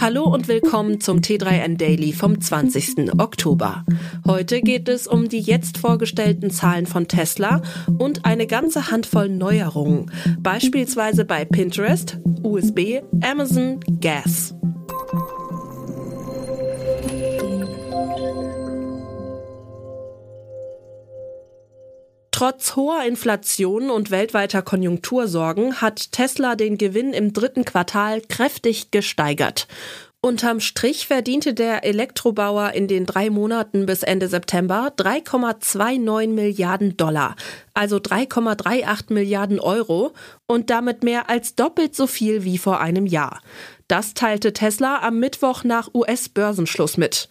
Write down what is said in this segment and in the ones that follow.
Hallo und willkommen zum T3N Daily vom 20. Oktober. Heute geht es um die jetzt vorgestellten Zahlen von Tesla und eine ganze Handvoll Neuerungen, beispielsweise bei Pinterest, USB, Amazon, Gas. Trotz hoher Inflation und weltweiter Konjunktursorgen hat Tesla den Gewinn im dritten Quartal kräftig gesteigert. Unterm Strich verdiente der Elektrobauer in den drei Monaten bis Ende September 3,29 Milliarden Dollar, also 3,38 Milliarden Euro und damit mehr als doppelt so viel wie vor einem Jahr. Das teilte Tesla am Mittwoch nach US-Börsenschluss mit.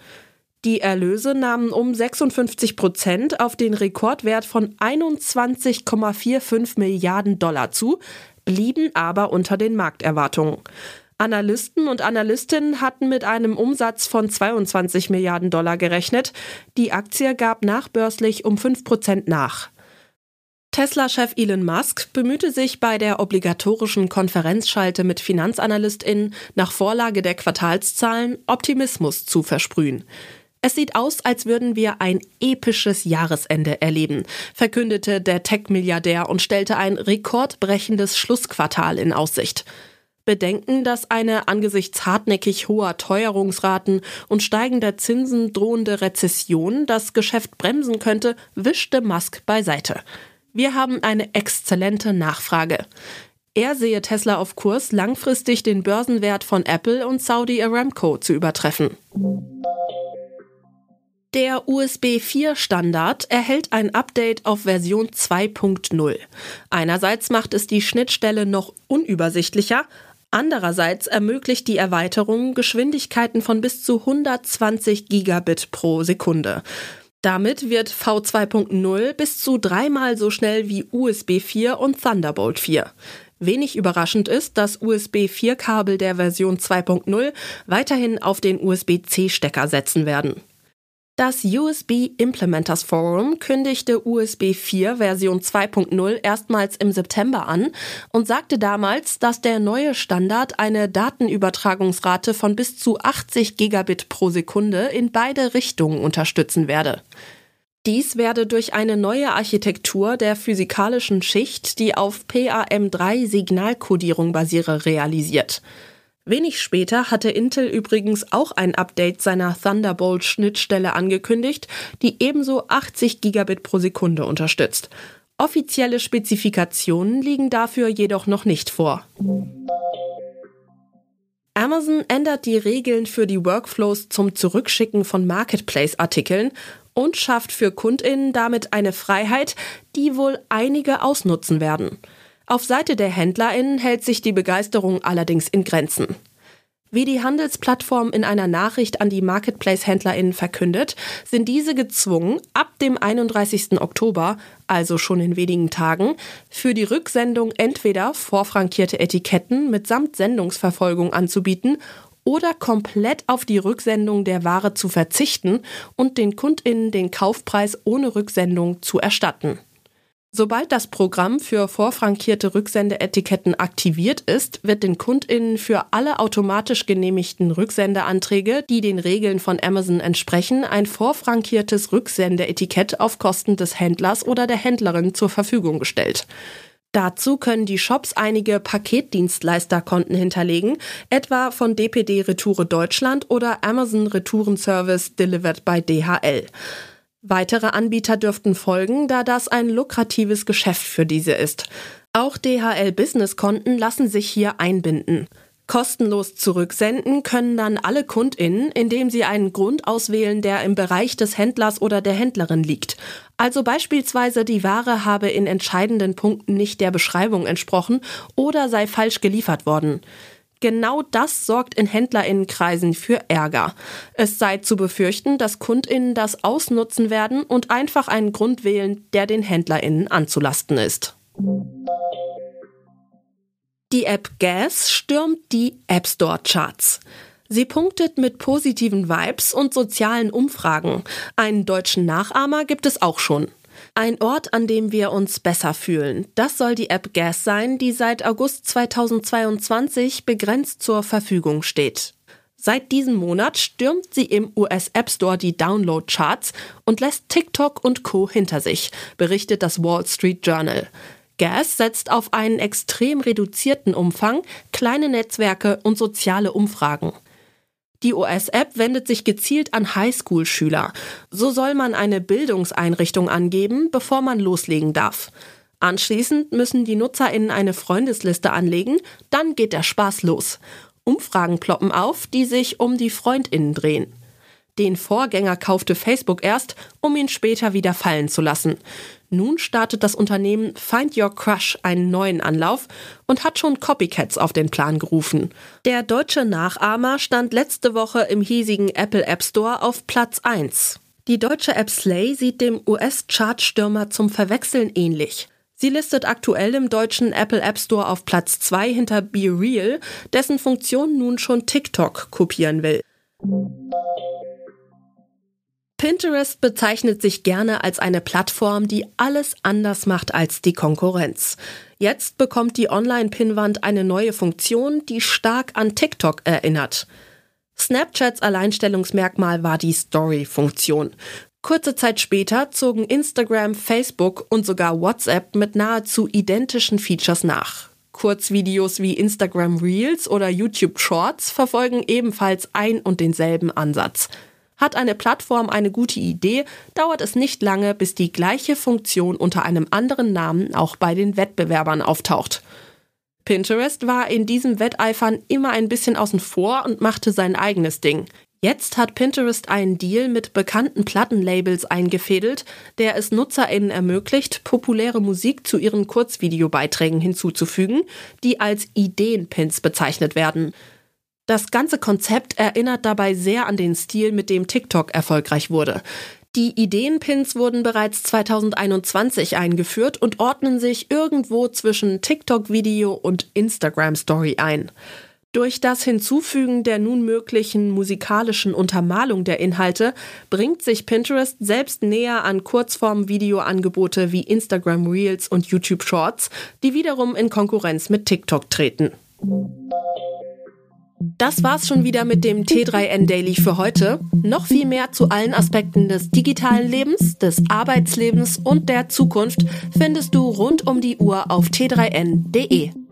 Die Erlöse nahmen um 56 Prozent auf den Rekordwert von 21,45 Milliarden Dollar zu, blieben aber unter den Markterwartungen. Analysten und Analystinnen hatten mit einem Umsatz von 22 Milliarden Dollar gerechnet. Die Aktie gab nachbörslich um 5 Prozent nach. Tesla-Chef Elon Musk bemühte sich bei der obligatorischen Konferenzschalte mit FinanzanalystInnen nach Vorlage der Quartalszahlen Optimismus zu versprühen. Es sieht aus, als würden wir ein episches Jahresende erleben, verkündete der Tech-Milliardär und stellte ein rekordbrechendes Schlussquartal in Aussicht. Bedenken, dass eine angesichts hartnäckig hoher Teuerungsraten und steigender Zinsen drohende Rezession das Geschäft bremsen könnte, wischte Musk beiseite. Wir haben eine exzellente Nachfrage. Er sehe Tesla auf Kurs, langfristig den Börsenwert von Apple und Saudi Aramco zu übertreffen. Der USB 4 Standard erhält ein Update auf Version 2.0. Einerseits macht es die Schnittstelle noch unübersichtlicher, andererseits ermöglicht die Erweiterung Geschwindigkeiten von bis zu 120 Gigabit pro Sekunde. Damit wird V2.0 bis zu dreimal so schnell wie USB 4 und Thunderbolt 4. Wenig überraschend ist, dass USB 4 Kabel der Version 2.0 weiterhin auf den USB-C-Stecker setzen werden. Das USB Implementers Forum kündigte USB 4 Version 2.0 erstmals im September an und sagte damals, dass der neue Standard eine Datenübertragungsrate von bis zu 80 Gigabit pro Sekunde in beide Richtungen unterstützen werde. Dies werde durch eine neue Architektur der physikalischen Schicht, die auf PAM3 Signalkodierung basiere, realisiert. Wenig später hatte Intel übrigens auch ein Update seiner Thunderbolt-Schnittstelle angekündigt, die ebenso 80 Gigabit pro Sekunde unterstützt. Offizielle Spezifikationen liegen dafür jedoch noch nicht vor. Amazon ändert die Regeln für die Workflows zum Zurückschicken von Marketplace-Artikeln und schafft für Kundinnen damit eine Freiheit, die wohl einige ausnutzen werden. Auf Seite der HändlerInnen hält sich die Begeisterung allerdings in Grenzen. Wie die Handelsplattform in einer Nachricht an die Marketplace-HändlerInnen verkündet, sind diese gezwungen, ab dem 31. Oktober, also schon in wenigen Tagen, für die Rücksendung entweder vorfrankierte Etiketten mitsamt Sendungsverfolgung anzubieten oder komplett auf die Rücksendung der Ware zu verzichten und den KundInnen den Kaufpreis ohne Rücksendung zu erstatten. Sobald das Programm für vorfrankierte Rücksendeetiketten aktiviert ist, wird den KundInnen für alle automatisch genehmigten Rücksendeanträge, die den Regeln von Amazon entsprechen, ein vorfrankiertes Rücksendeetikett auf Kosten des Händlers oder der Händlerin zur Verfügung gestellt. Dazu können die Shops einige Paketdienstleisterkonten hinterlegen, etwa von DPD Retoure Deutschland oder Amazon Retourenservice Delivered by DHL. Weitere Anbieter dürften folgen, da das ein lukratives Geschäft für diese ist. Auch DHL-Business-Konten lassen sich hier einbinden. Kostenlos zurücksenden können dann alle KundInnen, indem sie einen Grund auswählen, der im Bereich des Händlers oder der Händlerin liegt. Also beispielsweise die Ware habe in entscheidenden Punkten nicht der Beschreibung entsprochen oder sei falsch geliefert worden. Genau das sorgt in Händlerinnenkreisen für Ärger. Es sei zu befürchten, dass Kundinnen das ausnutzen werden und einfach einen Grund wählen, der den Händlerinnen anzulasten ist. Die App Gas stürmt die App Store Charts. Sie punktet mit positiven Vibes und sozialen Umfragen. Einen deutschen Nachahmer gibt es auch schon. Ein Ort, an dem wir uns besser fühlen. Das soll die App Gas sein, die seit August 2022 begrenzt zur Verfügung steht. Seit diesem Monat stürmt sie im US App Store die Download-Charts und lässt TikTok und Co. hinter sich, berichtet das Wall Street Journal. Gas setzt auf einen extrem reduzierten Umfang, kleine Netzwerke und soziale Umfragen. Die OS-App wendet sich gezielt an Highschool-Schüler. So soll man eine Bildungseinrichtung angeben, bevor man loslegen darf. Anschließend müssen die NutzerInnen eine Freundesliste anlegen, dann geht der Spaß los. Umfragen ploppen auf, die sich um die FreundInnen drehen. Den Vorgänger kaufte Facebook erst, um ihn später wieder fallen zu lassen. Nun startet das Unternehmen Find Your Crush einen neuen Anlauf und hat schon Copycats auf den Plan gerufen. Der deutsche Nachahmer stand letzte Woche im hiesigen Apple App Store auf Platz 1. Die deutsche App Slay sieht dem US-Chartstürmer zum Verwechseln ähnlich. Sie listet aktuell im deutschen Apple App Store auf Platz 2 hinter Be Real, dessen Funktion nun schon TikTok kopieren will. Pinterest bezeichnet sich gerne als eine Plattform, die alles anders macht als die Konkurrenz. Jetzt bekommt die Online-Pinwand eine neue Funktion, die stark an TikTok erinnert. Snapchats Alleinstellungsmerkmal war die Story-Funktion. Kurze Zeit später zogen Instagram, Facebook und sogar WhatsApp mit nahezu identischen Features nach. Kurzvideos wie Instagram Reels oder YouTube Shorts verfolgen ebenfalls ein und denselben Ansatz. Hat eine Plattform eine gute Idee, dauert es nicht lange, bis die gleiche Funktion unter einem anderen Namen auch bei den Wettbewerbern auftaucht. Pinterest war in diesem Wetteifern immer ein bisschen außen vor und machte sein eigenes Ding. Jetzt hat Pinterest einen Deal mit bekannten Plattenlabels eingefädelt, der es NutzerInnen ermöglicht, populäre Musik zu ihren Kurzvideobeiträgen hinzuzufügen, die als Ideenpins bezeichnet werden. Das ganze Konzept erinnert dabei sehr an den Stil, mit dem TikTok erfolgreich wurde. Die Ideenpins wurden bereits 2021 eingeführt und ordnen sich irgendwo zwischen TikTok-Video und Instagram-Story ein. Durch das Hinzufügen der nun möglichen musikalischen Untermalung der Inhalte bringt sich Pinterest selbst näher an Kurzform-Videoangebote wie Instagram Reels und YouTube Shorts, die wiederum in Konkurrenz mit TikTok treten. Das war's schon wieder mit dem T3N Daily für heute. Noch viel mehr zu allen Aspekten des digitalen Lebens, des Arbeitslebens und der Zukunft findest du rund um die Uhr auf t3n.de.